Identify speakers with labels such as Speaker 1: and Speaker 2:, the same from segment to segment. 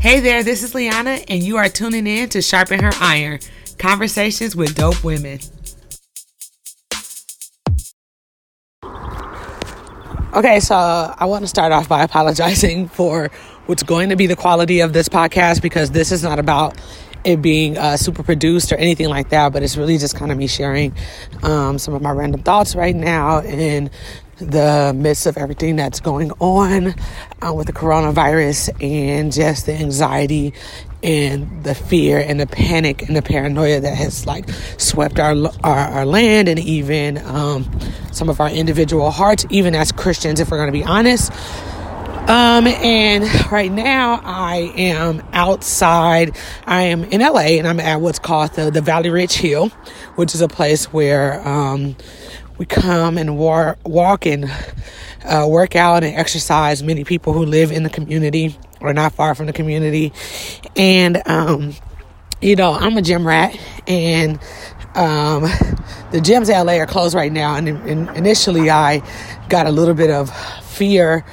Speaker 1: Hey there, this is Liana, and you are tuning in to Sharpen Her Iron Conversations with Dope Women. Okay, so I want to start off by apologizing for what's going to be the quality of this podcast because this is not about it being uh, super produced or anything like that, but it's really just kind of me sharing um, some of my random thoughts right now in the midst of everything that's going on uh, with the coronavirus and just the anxiety and the fear and the panic and the paranoia that has like swept our our, our land and even um, some of our individual hearts, even as Christians, if we're going to be honest. Um, and right now I am outside. I am in LA and I'm at what's called the, the Valley Ridge Hill, which is a place where, um, we come and war- walk and uh, work out and exercise. Many people who live in the community or not far from the community. And, um, you know, I'm a gym rat and, um, the gyms in LA are closed right now. And, and initially I got a little bit of fear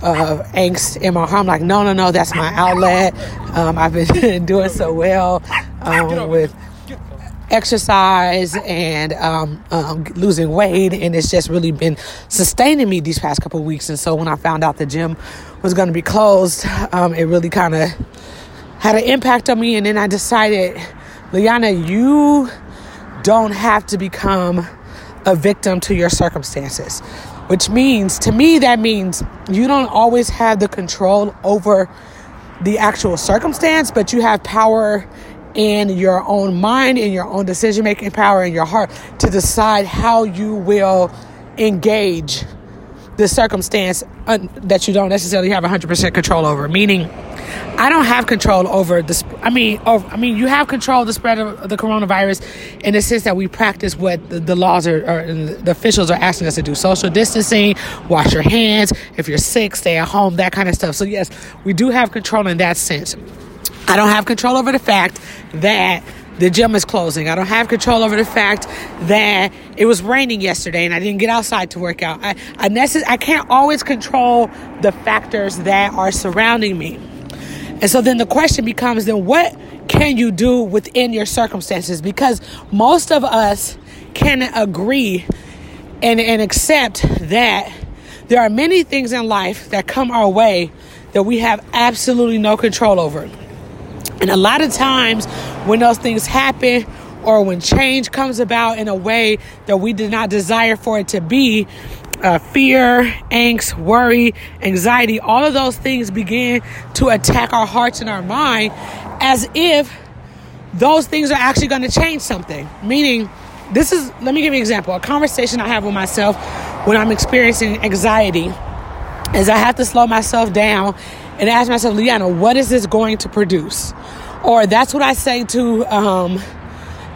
Speaker 1: of angst in my heart. I'm like, no, no, no, that's my outlet. Um, I've been doing so well um, with exercise and um, um, losing weight, and it's just really been sustaining me these past couple weeks. And so when I found out the gym was going to be closed, um, it really kind of had an impact on me. And then I decided, Liana, you don't have to become a victim to your circumstances which means to me that means you don't always have the control over the actual circumstance but you have power in your own mind in your own decision making power in your heart to decide how you will engage the circumstance uh, that you don't necessarily have 100% control over meaning I don't have control over the. I mean, over, I mean, you have control of the spread of the coronavirus in the sense that we practice what the, the laws are, or the officials are asking us to do: social distancing, wash your hands. If you're sick, stay at home. That kind of stuff. So yes, we do have control in that sense. I don't have control over the fact that the gym is closing. I don't have control over the fact that it was raining yesterday and I didn't get outside to work out. I I, necess- I can't always control the factors that are surrounding me. And so then the question becomes then what can you do within your circumstances? Because most of us can agree and, and accept that there are many things in life that come our way that we have absolutely no control over. And a lot of times when those things happen or when change comes about in a way that we did not desire for it to be, uh, fear, angst, worry, anxiety, all of those things begin to attack our hearts and our mind as if those things are actually going to change something. Meaning, this is, let me give you an example. A conversation I have with myself when I'm experiencing anxiety is I have to slow myself down and ask myself, Liana, what is this going to produce? Or that's what I say to, um,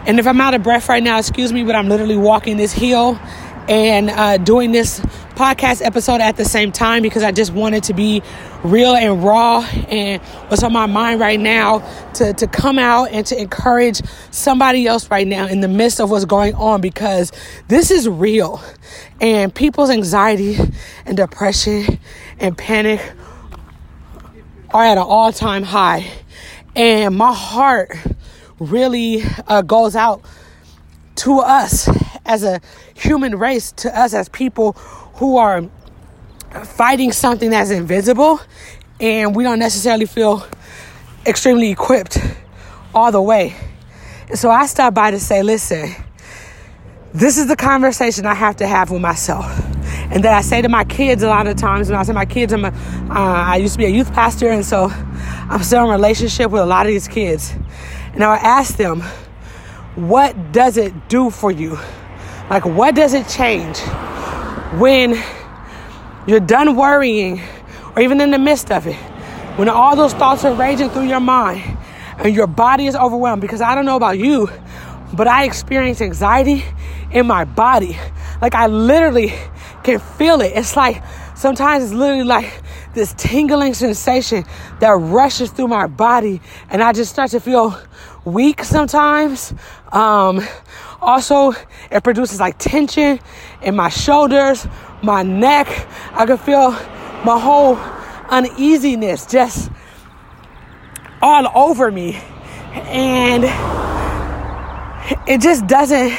Speaker 1: and if I'm out of breath right now, excuse me, but I'm literally walking this hill and uh, doing this podcast episode at the same time because I just wanted to be real and raw and what's on my mind right now to, to come out and to encourage somebody else right now in the midst of what's going on because this is real and people's anxiety and depression and panic are at an all time high. And my heart really uh, goes out to us as a human race, to us as people who are fighting something that's invisible and we don't necessarily feel extremely equipped all the way. And so I stopped by to say, listen, this is the conversation I have to have with myself. And that I say to my kids a lot of times when I say my kids, I'm a, uh, I used to be a youth pastor, and so I'm still in relationship with a lot of these kids. And I ask them, what does it do for you? Like, what does it change when you're done worrying, or even in the midst of it, when all those thoughts are raging through your mind and your body is overwhelmed? Because I don't know about you, but I experience anxiety in my body. Like, I literally can feel it. It's like sometimes it's literally like this tingling sensation that rushes through my body, and I just start to feel weak sometimes. Um, also, it produces like tension in my shoulders, my neck. I can feel my whole uneasiness just all over me. And it just doesn't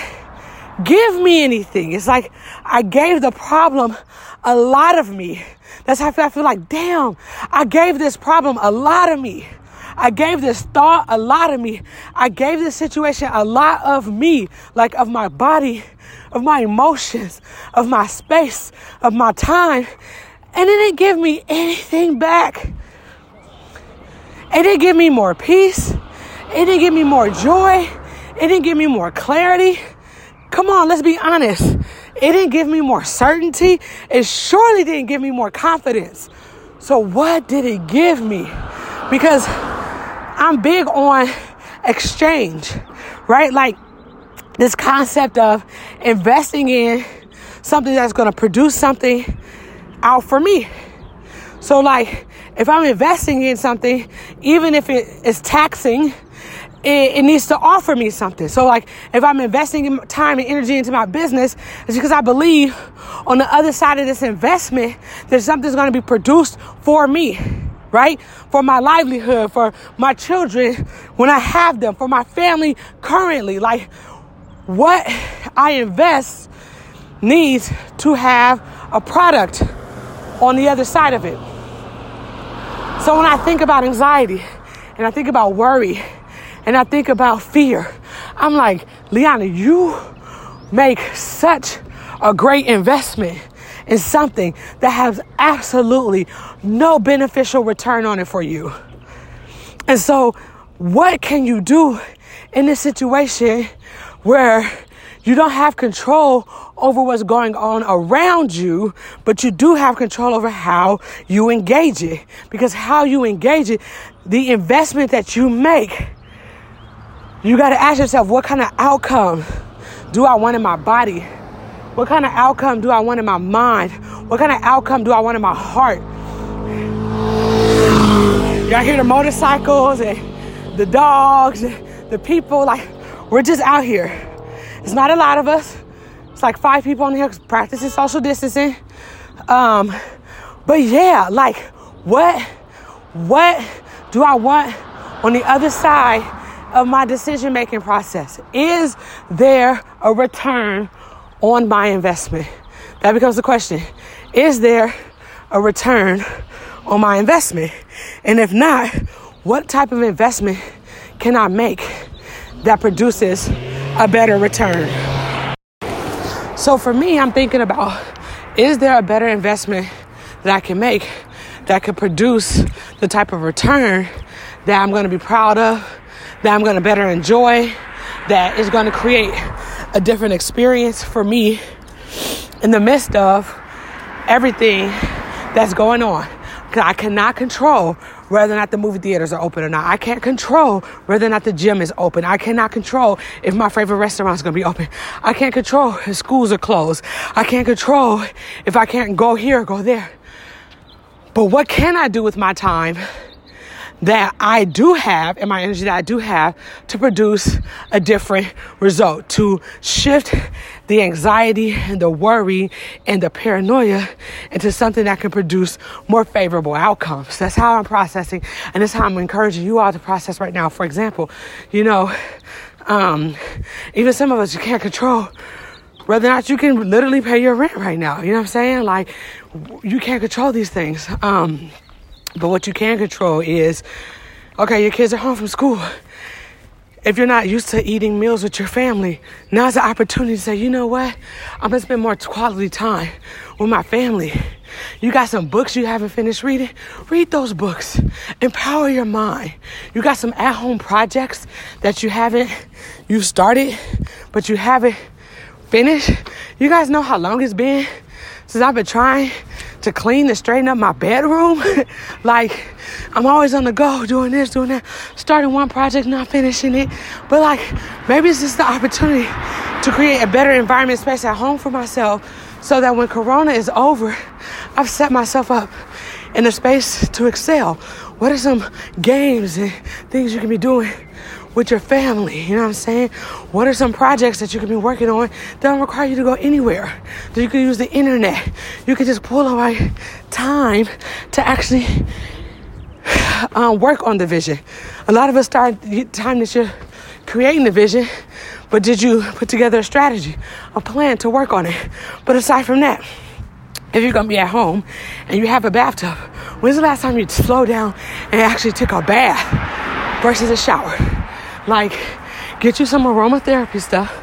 Speaker 1: give me anything. It's like I gave the problem a lot of me. That's how I feel. I feel like, damn, I gave this problem a lot of me. I gave this thought a lot of me. I gave this situation a lot of me, like of my body, of my emotions, of my space, of my time. And it didn't give me anything back. It didn't give me more peace. It didn't give me more joy. It didn't give me more clarity. Come on, let's be honest. It didn't give me more certainty. It surely didn't give me more confidence. So, what did it give me? Because I'm big on exchange, right? Like this concept of investing in something that's going to produce something out for me. So, like, if I'm investing in something, even if it is taxing, it, it, needs to offer me something. So, like, if I'm investing time and energy into my business, it's because I believe on the other side of this investment that something's going to be produced for me, right? For my livelihood, for my children when I have them, for my family currently. Like, what I invest needs to have a product on the other side of it. So, when I think about anxiety and I think about worry, and I think about fear, I'm like, Liana, you make such a great investment in something that has absolutely no beneficial return on it for you. And so, what can you do in this situation where you don't have control over what's going on around you, but you do have control over how you engage it? Because how you engage it, the investment that you make, you got to ask yourself what kind of outcome do I want in my body? What kind of outcome do I want in my mind? What kind of outcome do I want in my heart? Y'all hear the motorcycles and the dogs, and the people, like, we're just out here. It's not a lot of us. It's like five people on here practicing social distancing. Um, but yeah, like, what, what do I want on the other side of my decision making process? Is there a return on my investment? That becomes the question. Is there a return on my investment? And if not, what type of investment can I make that produces a better return? So for me, I'm thinking about is there a better investment that I can make that could produce the type of return that I'm going to be proud of that I'm going to better enjoy, that is going to create a different experience for me in the midst of everything that's going on. I cannot control whether or not the movie theaters are open or not. I can't control whether or not the gym is open. I cannot control if my favorite restaurant is going to be open. I can't control if schools are closed. I can't control if I can't go here or go there. But what can I do with my time that I do have and my energy that I do have to produce a different result, to shift the anxiety and the worry and the paranoia into something that can produce more favorable outcomes. That's how I'm processing, and that's how I'm encouraging you all to process right now. For example, you know, um, even some of us you can't control whether or not you can literally pay your rent right now. You know what I'm saying? Like, you can't control these things. Um, but what you can control is okay, your kids are home from school. If you're not used to eating meals with your family, now's the opportunity to say, you know what? I'm gonna spend more quality time with my family. You got some books you haven't finished reading? Read those books. Empower your mind. You got some at home projects that you haven't, you started, but you haven't finished. You guys know how long it's been since I've been trying to clean and straighten up my bedroom. like, I'm always on the go, doing this, doing that, starting one project, not finishing it. But like, maybe it's just the opportunity to create a better environment space at home for myself so that when Corona is over, I've set myself up in a space to excel. What are some games and things you can be doing with your family. You know what I'm saying? What are some projects that you can be working on that don't require you to go anywhere? That you can use the internet. You can just pull away time to actually um, work on the vision. A lot of us start time that you're creating the vision, but did you put together a strategy, a plan to work on it? But aside from that, if you're gonna be at home and you have a bathtub, when's the last time you slow down and actually took a bath versus a shower? Like, get you some aromatherapy stuff,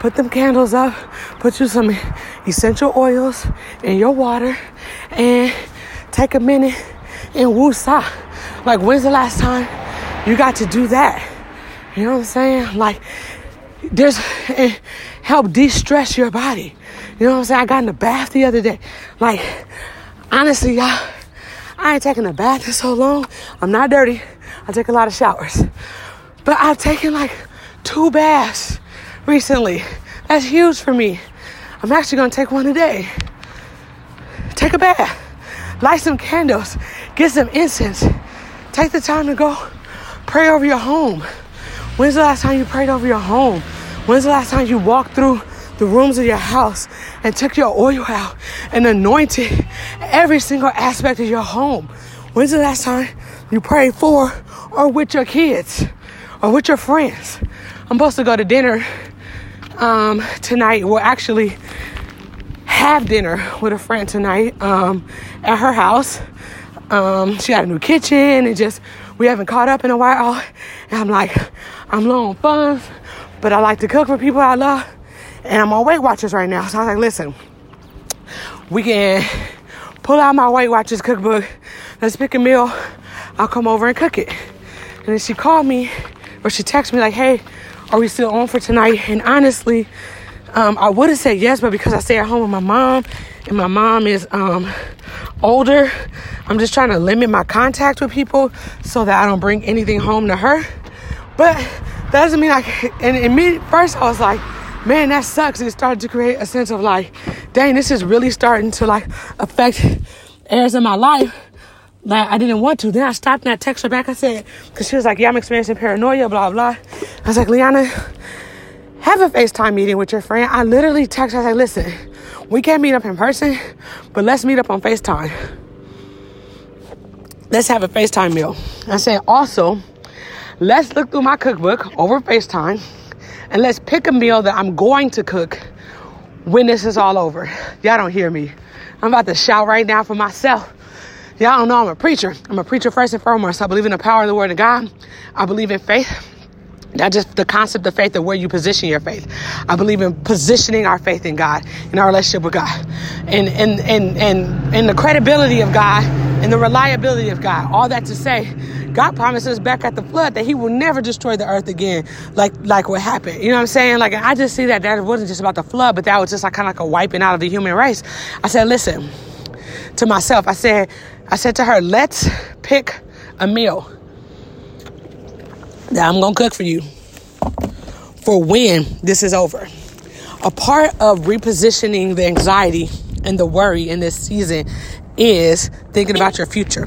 Speaker 1: put them candles up, put you some essential oils in your water, and take a minute and woosah. Like, when's the last time you got to do that? You know what I'm saying? Like, there's help de-stress your body. You know what I'm saying? I got in the bath the other day. Like, honestly, y'all, I ain't taking a bath in so long. I'm not dirty. I take a lot of showers. But I've taken like two baths recently. That's huge for me. I'm actually gonna take one a day. Take a bath. Light some candles. Get some incense. Take the time to go pray over your home. When's the last time you prayed over your home? When's the last time you walked through the rooms of your house and took your oil out and anointed every single aspect of your home? When's the last time you prayed for or with your kids or with your friends? I'm supposed to go to dinner um, tonight. Well, actually, have dinner with a friend tonight um, at her house. Um, she got a new kitchen and just we haven't caught up in a while. And I'm like, I'm low on funds, but I like to cook for people I love. And I'm on Weight Watchers right now. So I was like, listen, we can pull out my Weight Watchers cookbook. Let's pick a meal. I'll come over and cook it. And then she called me, or she texted me like, hey, are we still on for tonight? And honestly, um, I would have said yes, but because I stay at home with my mom and my mom is um, older, I'm just trying to limit my contact with people so that I don't bring anything home to her. But that doesn't mean. And, and me, first, I was like, man, that sucks. It started to create a sense of like, dang, this is really starting to like affect areas in my life that I didn't want to. Then I stopped and I texted her back. I said, because she was like, yeah, I'm experiencing paranoia, blah, blah. I was like, Liana, have a FaceTime meeting with your friend. I literally texted her, I like, listen, we can't meet up in person, but let's meet up on FaceTime. Let's have a FaceTime meal. I said, also, let's look through my cookbook over FaceTime and let's pick a meal that I'm going to cook when this is all over. Y'all don't hear me. I'm about to shout right now for myself. Y'all don't know I'm a preacher. I'm a preacher first and foremost. I believe in the power of the word of God. I believe in faith. Not just the concept of faith and where you position your faith. I believe in positioning our faith in God, in our relationship with God, and and and and, and the credibility of God and the reliability of God. All that to say, God promises back at the flood that He will never destroy the earth again, like like what happened. You know what I'm saying? Like I just see that that wasn't just about the flood, but that was just like kind of like a wiping out of the human race. I said, listen to myself. I said, I said to her, let's pick a meal that I'm going to cook for you for when this is over. A part of repositioning the anxiety and the worry in this season is thinking about your future,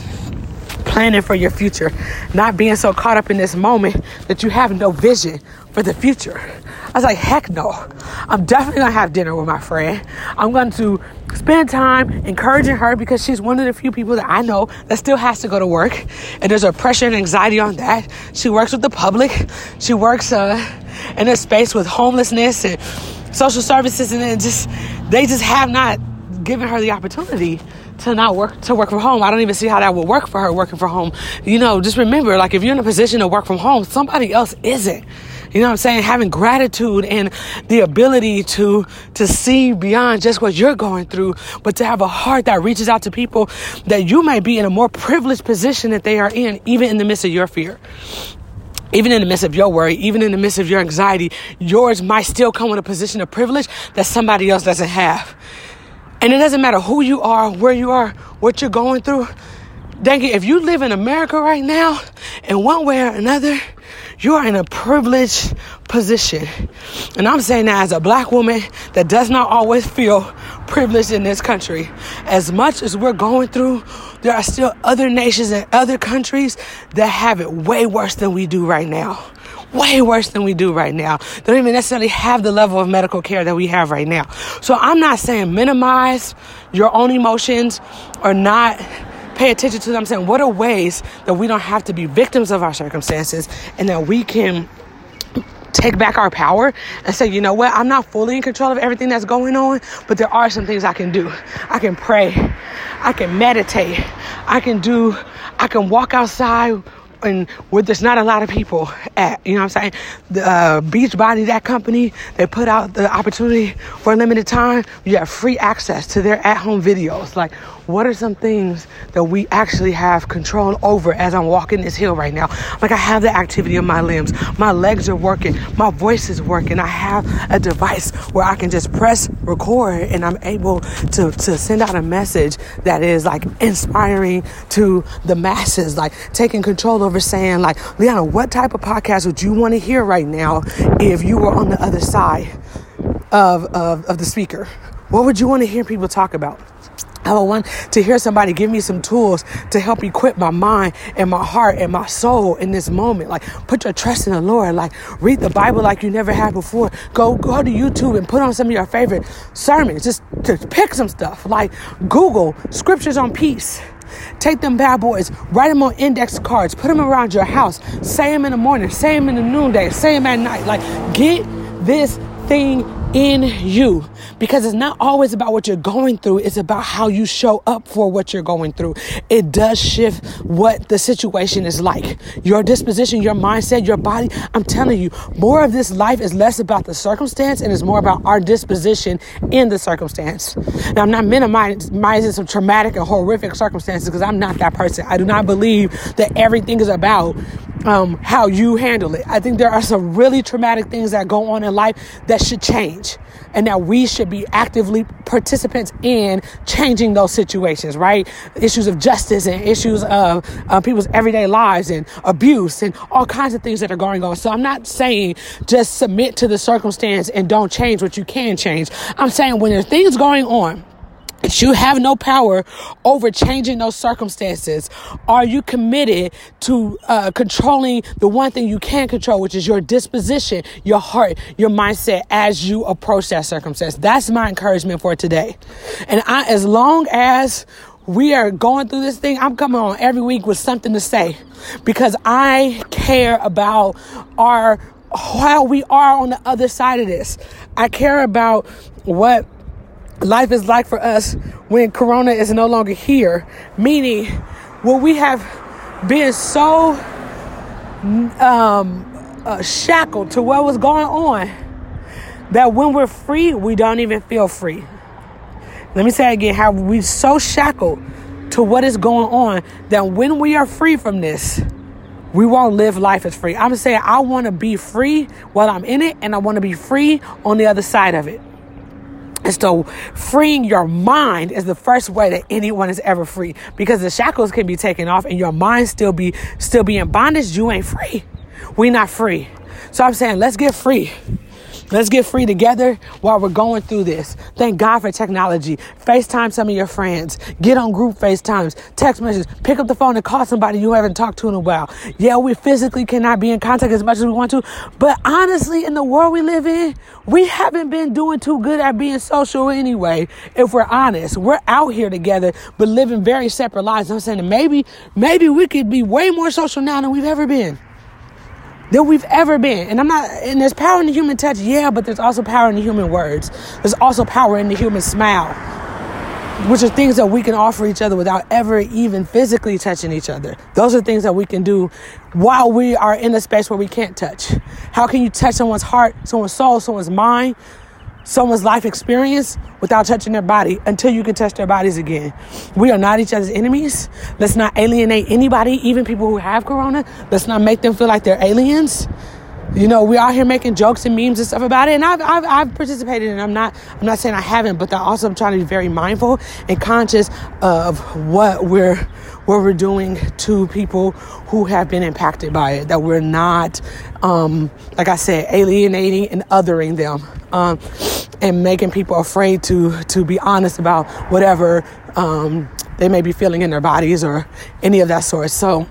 Speaker 1: planning for your future, not being so caught up in this moment that you have no vision for the future. I was like, heck no. I'm definitely gonna have dinner with my friend. I'm going to spend time encouraging her because she's one of the few people that I know that still has to go to work. And there's a pressure and anxiety on that. She works with the public. She works uh, in a space with homelessness and social services and just they just have not given her the opportunity to not work to work from home. I don't even see how that would work for her working from home. You know, just remember like if you're in a position to work from home, somebody else isn't. You know what I'm saying? Having gratitude and the ability to to see beyond just what you're going through, but to have a heart that reaches out to people that you might be in a more privileged position that they are in, even in the midst of your fear even in the midst of your worry, even in the midst of your anxiety, yours might still come with a position of privilege that somebody else doesn't have. And it doesn't matter who you are, where you are, what you're going through. Dang it, if you live in America right now, in one way or another, you are in a privileged position. And I'm saying that as a black woman that does not always feel privileged in this country. As much as we're going through, there are still other nations and other countries that have it way worse than we do right now. Way worse than we do right now. They don't even necessarily have the level of medical care that we have right now. So I'm not saying minimize your own emotions or not pay attention to them I'm saying what are ways that we don't have to be victims of our circumstances and that we can take back our power and say, you know what, I'm not fully in control of everything that's going on, but there are some things I can do. I can pray, I can meditate, I can do, I can walk outside and where there's not a lot of people at. You know what I'm saying? The uh, Beachbody, that company, they put out the opportunity for a limited time. You have free access to their at-home videos. Like, what are some things that we actually have control over as I'm walking this hill right now? Like, I have the activity of my limbs. My legs are working. My voice is working. I have a device where I can just press record and I'm able to, to send out a message that is like inspiring to the masses, like taking control over saying, like, Liana, what type of podcast would you want to hear right now if you were on the other side of, of, of the speaker? What would you want to hear people talk about? I would want to hear somebody give me some tools to help equip my mind and my heart and my soul in this moment. Like put your trust in the Lord. Like read the Bible like you never had before. Go go to YouTube and put on some of your favorite sermons. Just to pick some stuff. Like Google scriptures on peace. Take them bad boys, write them on index cards, put them around your house. Say them in the morning, say them in the noonday, say them at night. Like get this thing in you. Because it's not always about what you're going through it's about how you show up for what you're going through. It does shift what the situation is like. Your disposition your mindset your body i'm telling you more of this life is less about the circumstance and is more about our disposition in the circumstance. Now i'm not minimizing some traumatic and horrific circumstances because i'm not that person. I do not believe that everything is about um, how you handle it. I think there are some really traumatic things that go on in life that should change and that we should be actively participants in changing those situations, right? Issues of justice and issues of uh, people's everyday lives and abuse and all kinds of things that are going on. So I'm not saying just submit to the circumstance and don't change what you can change. I'm saying when there's things going on, you have no power over changing those circumstances. Are you committed to uh, controlling the one thing you can control, which is your disposition, your heart, your mindset as you approach that circumstance? That's my encouragement for today. And I, as long as we are going through this thing, I'm coming on every week with something to say because I care about our how we are on the other side of this. I care about what life is like for us when Corona is no longer here. Meaning, will we have been so um, uh, shackled to what was going on that when we're free, we don't even feel free. Let me say again: how we so shackled to what is going on that when we are free from this, we won't live life as free. I'm saying I want to be free while I'm in it, and I want to be free on the other side of it. And so freeing your mind is the first way that anyone is ever free because the shackles can be taken off and your mind still be still be in bondage. You ain't free. We not free. So I'm saying let's get free. Let's get free together while we're going through this. Thank God for technology. FaceTime some of your friends. Get on group FaceTimes, text messages, pick up the phone and call somebody you haven't talked to in a while. Yeah, we physically cannot be in contact as much as we want to, but honestly, in the world we live in, we haven't been doing too good at being social anyway. If we're honest, we're out here together, but living very separate lives. I'm saying maybe, maybe we could be way more social now than we've ever been than we've ever been. And I'm not, and there's power in the human touch, yeah, but there's also power in the human words. There's also power in the human smile, which are things that we can offer each other without ever even physically touching each other. Those are things that we can do while we are in a space where we can't touch. How can you touch someone's heart, someone's soul, someone's mind, someone's life experience without touching their body until you can touch their bodies again. We are not each other's enemies. Let's not alienate anybody, even people who have corona. Let's not make them feel like they're aliens. You know, we're out here making jokes and memes and stuff about it, and I've, I've, I've participated, and I'm not I'm not saying I haven't, but I also am trying to be very mindful and conscious of what we're what we're doing to people who have been impacted by it. That we're not, um, like I said, alienating and othering them, um, and making people afraid to to be honest about whatever um, they may be feeling in their bodies or any of that sort. So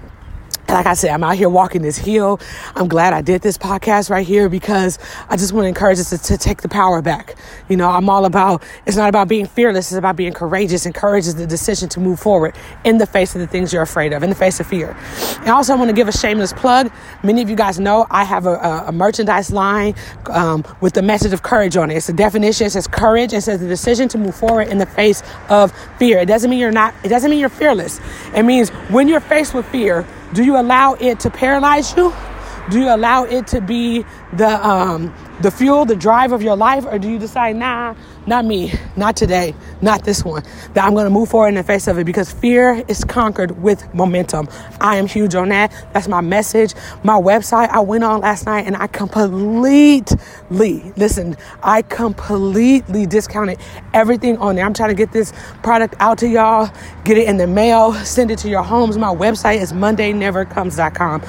Speaker 1: like I said, I'm out here walking this hill. I'm glad I did this podcast right here because I just want to encourage us to, to, take the power back. You know, I'm all about, it's not about being fearless, it's about being courageous. And courage is the decision to move forward in the face of the things you're afraid of, in the face of fear. And also, I want to give a shameless plug. Many of you guys know I have a, a, a merchandise line um, with the message of courage on it. It's a definition, it says courage, it says the decision to move forward in the face of fear. It doesn't mean you're not, it doesn't mean you're fearless. It means when you're faced with fear, do you allow it to paralyze you? Do you allow it to be the um, the fuel, the drive of your life, or do you decide, nah, not me, not today, not this one, that I'm to move forward in the face of it because fear is conquered with momentum. I am huge on that. That's my message. My website, I went on last night and I completely, listen, I completely discounted everything on there. I'm trying to get this product out to y'all, get it in the mail, send it to your homes. My website is mondaynevercomes.com.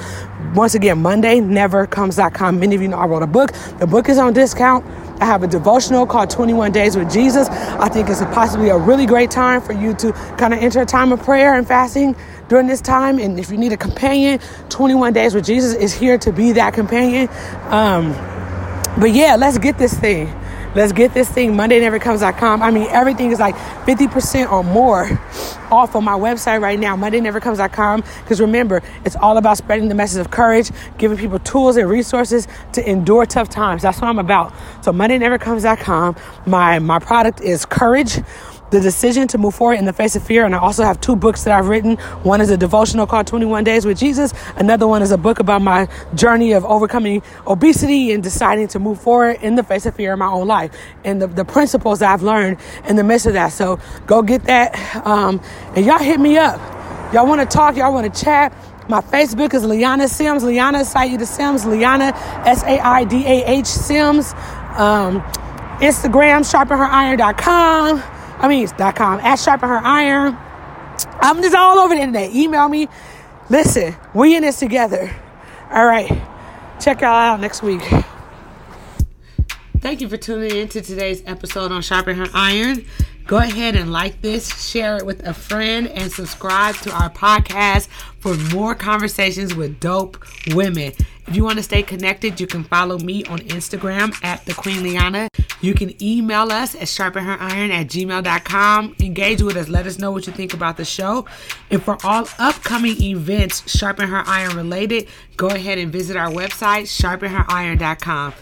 Speaker 1: Once again, mondaynevercomes.com. Many of you know I wrote a book. The book is on discount. I have a devotional called 21 Days with Jesus. I think it's a possibly a really great time for you to kind of enter a time of prayer and fasting during this time. And if you need a companion, 21 Days with Jesus is here to be that companion. Um, but yeah, let's get this thing. Let's get this thing MondayNeverComes.com. I mean, everything is like 50% or more off on my website right now, MondayNeverComes.com. Because remember, it's all about spreading the message of courage, giving people tools and resources to endure tough times. That's what I'm about. So MondayNeverComes.com. My my product is courage the decision to move forward in the face of fear. And I also have two books that I've written. One is a devotional called 21 Days with Jesus. Another one is a book about my journey of overcoming obesity and deciding to move forward in the face of fear in my own life and the, the principles I've learned in the midst of that. So go get that. Um, and y'all hit me up. Y'all want to talk? Y'all want to chat? My Facebook is Liana Sims. Liana Saidah Sims. Liana S A I D A H Sims. Um, Instagram, sharpenheriron.com. I mean, dot com, at Sharpen Her Iron. I'm just all over the internet. Email me. Listen, we in this together. All right. Check y'all out next week. Thank you for tuning in to today's episode on Sharpen Her Iron. Go ahead and like this, share it with a friend, and subscribe to our podcast for more conversations with dope women. If you want to stay connected, you can follow me on Instagram at the Queen Liana. You can email us at sharpenheriron at gmail.com. Engage with us. Let us know what you think about the show. And for all upcoming events, Sharpen Her Iron related, go ahead and visit our website, sharpenheriron.com.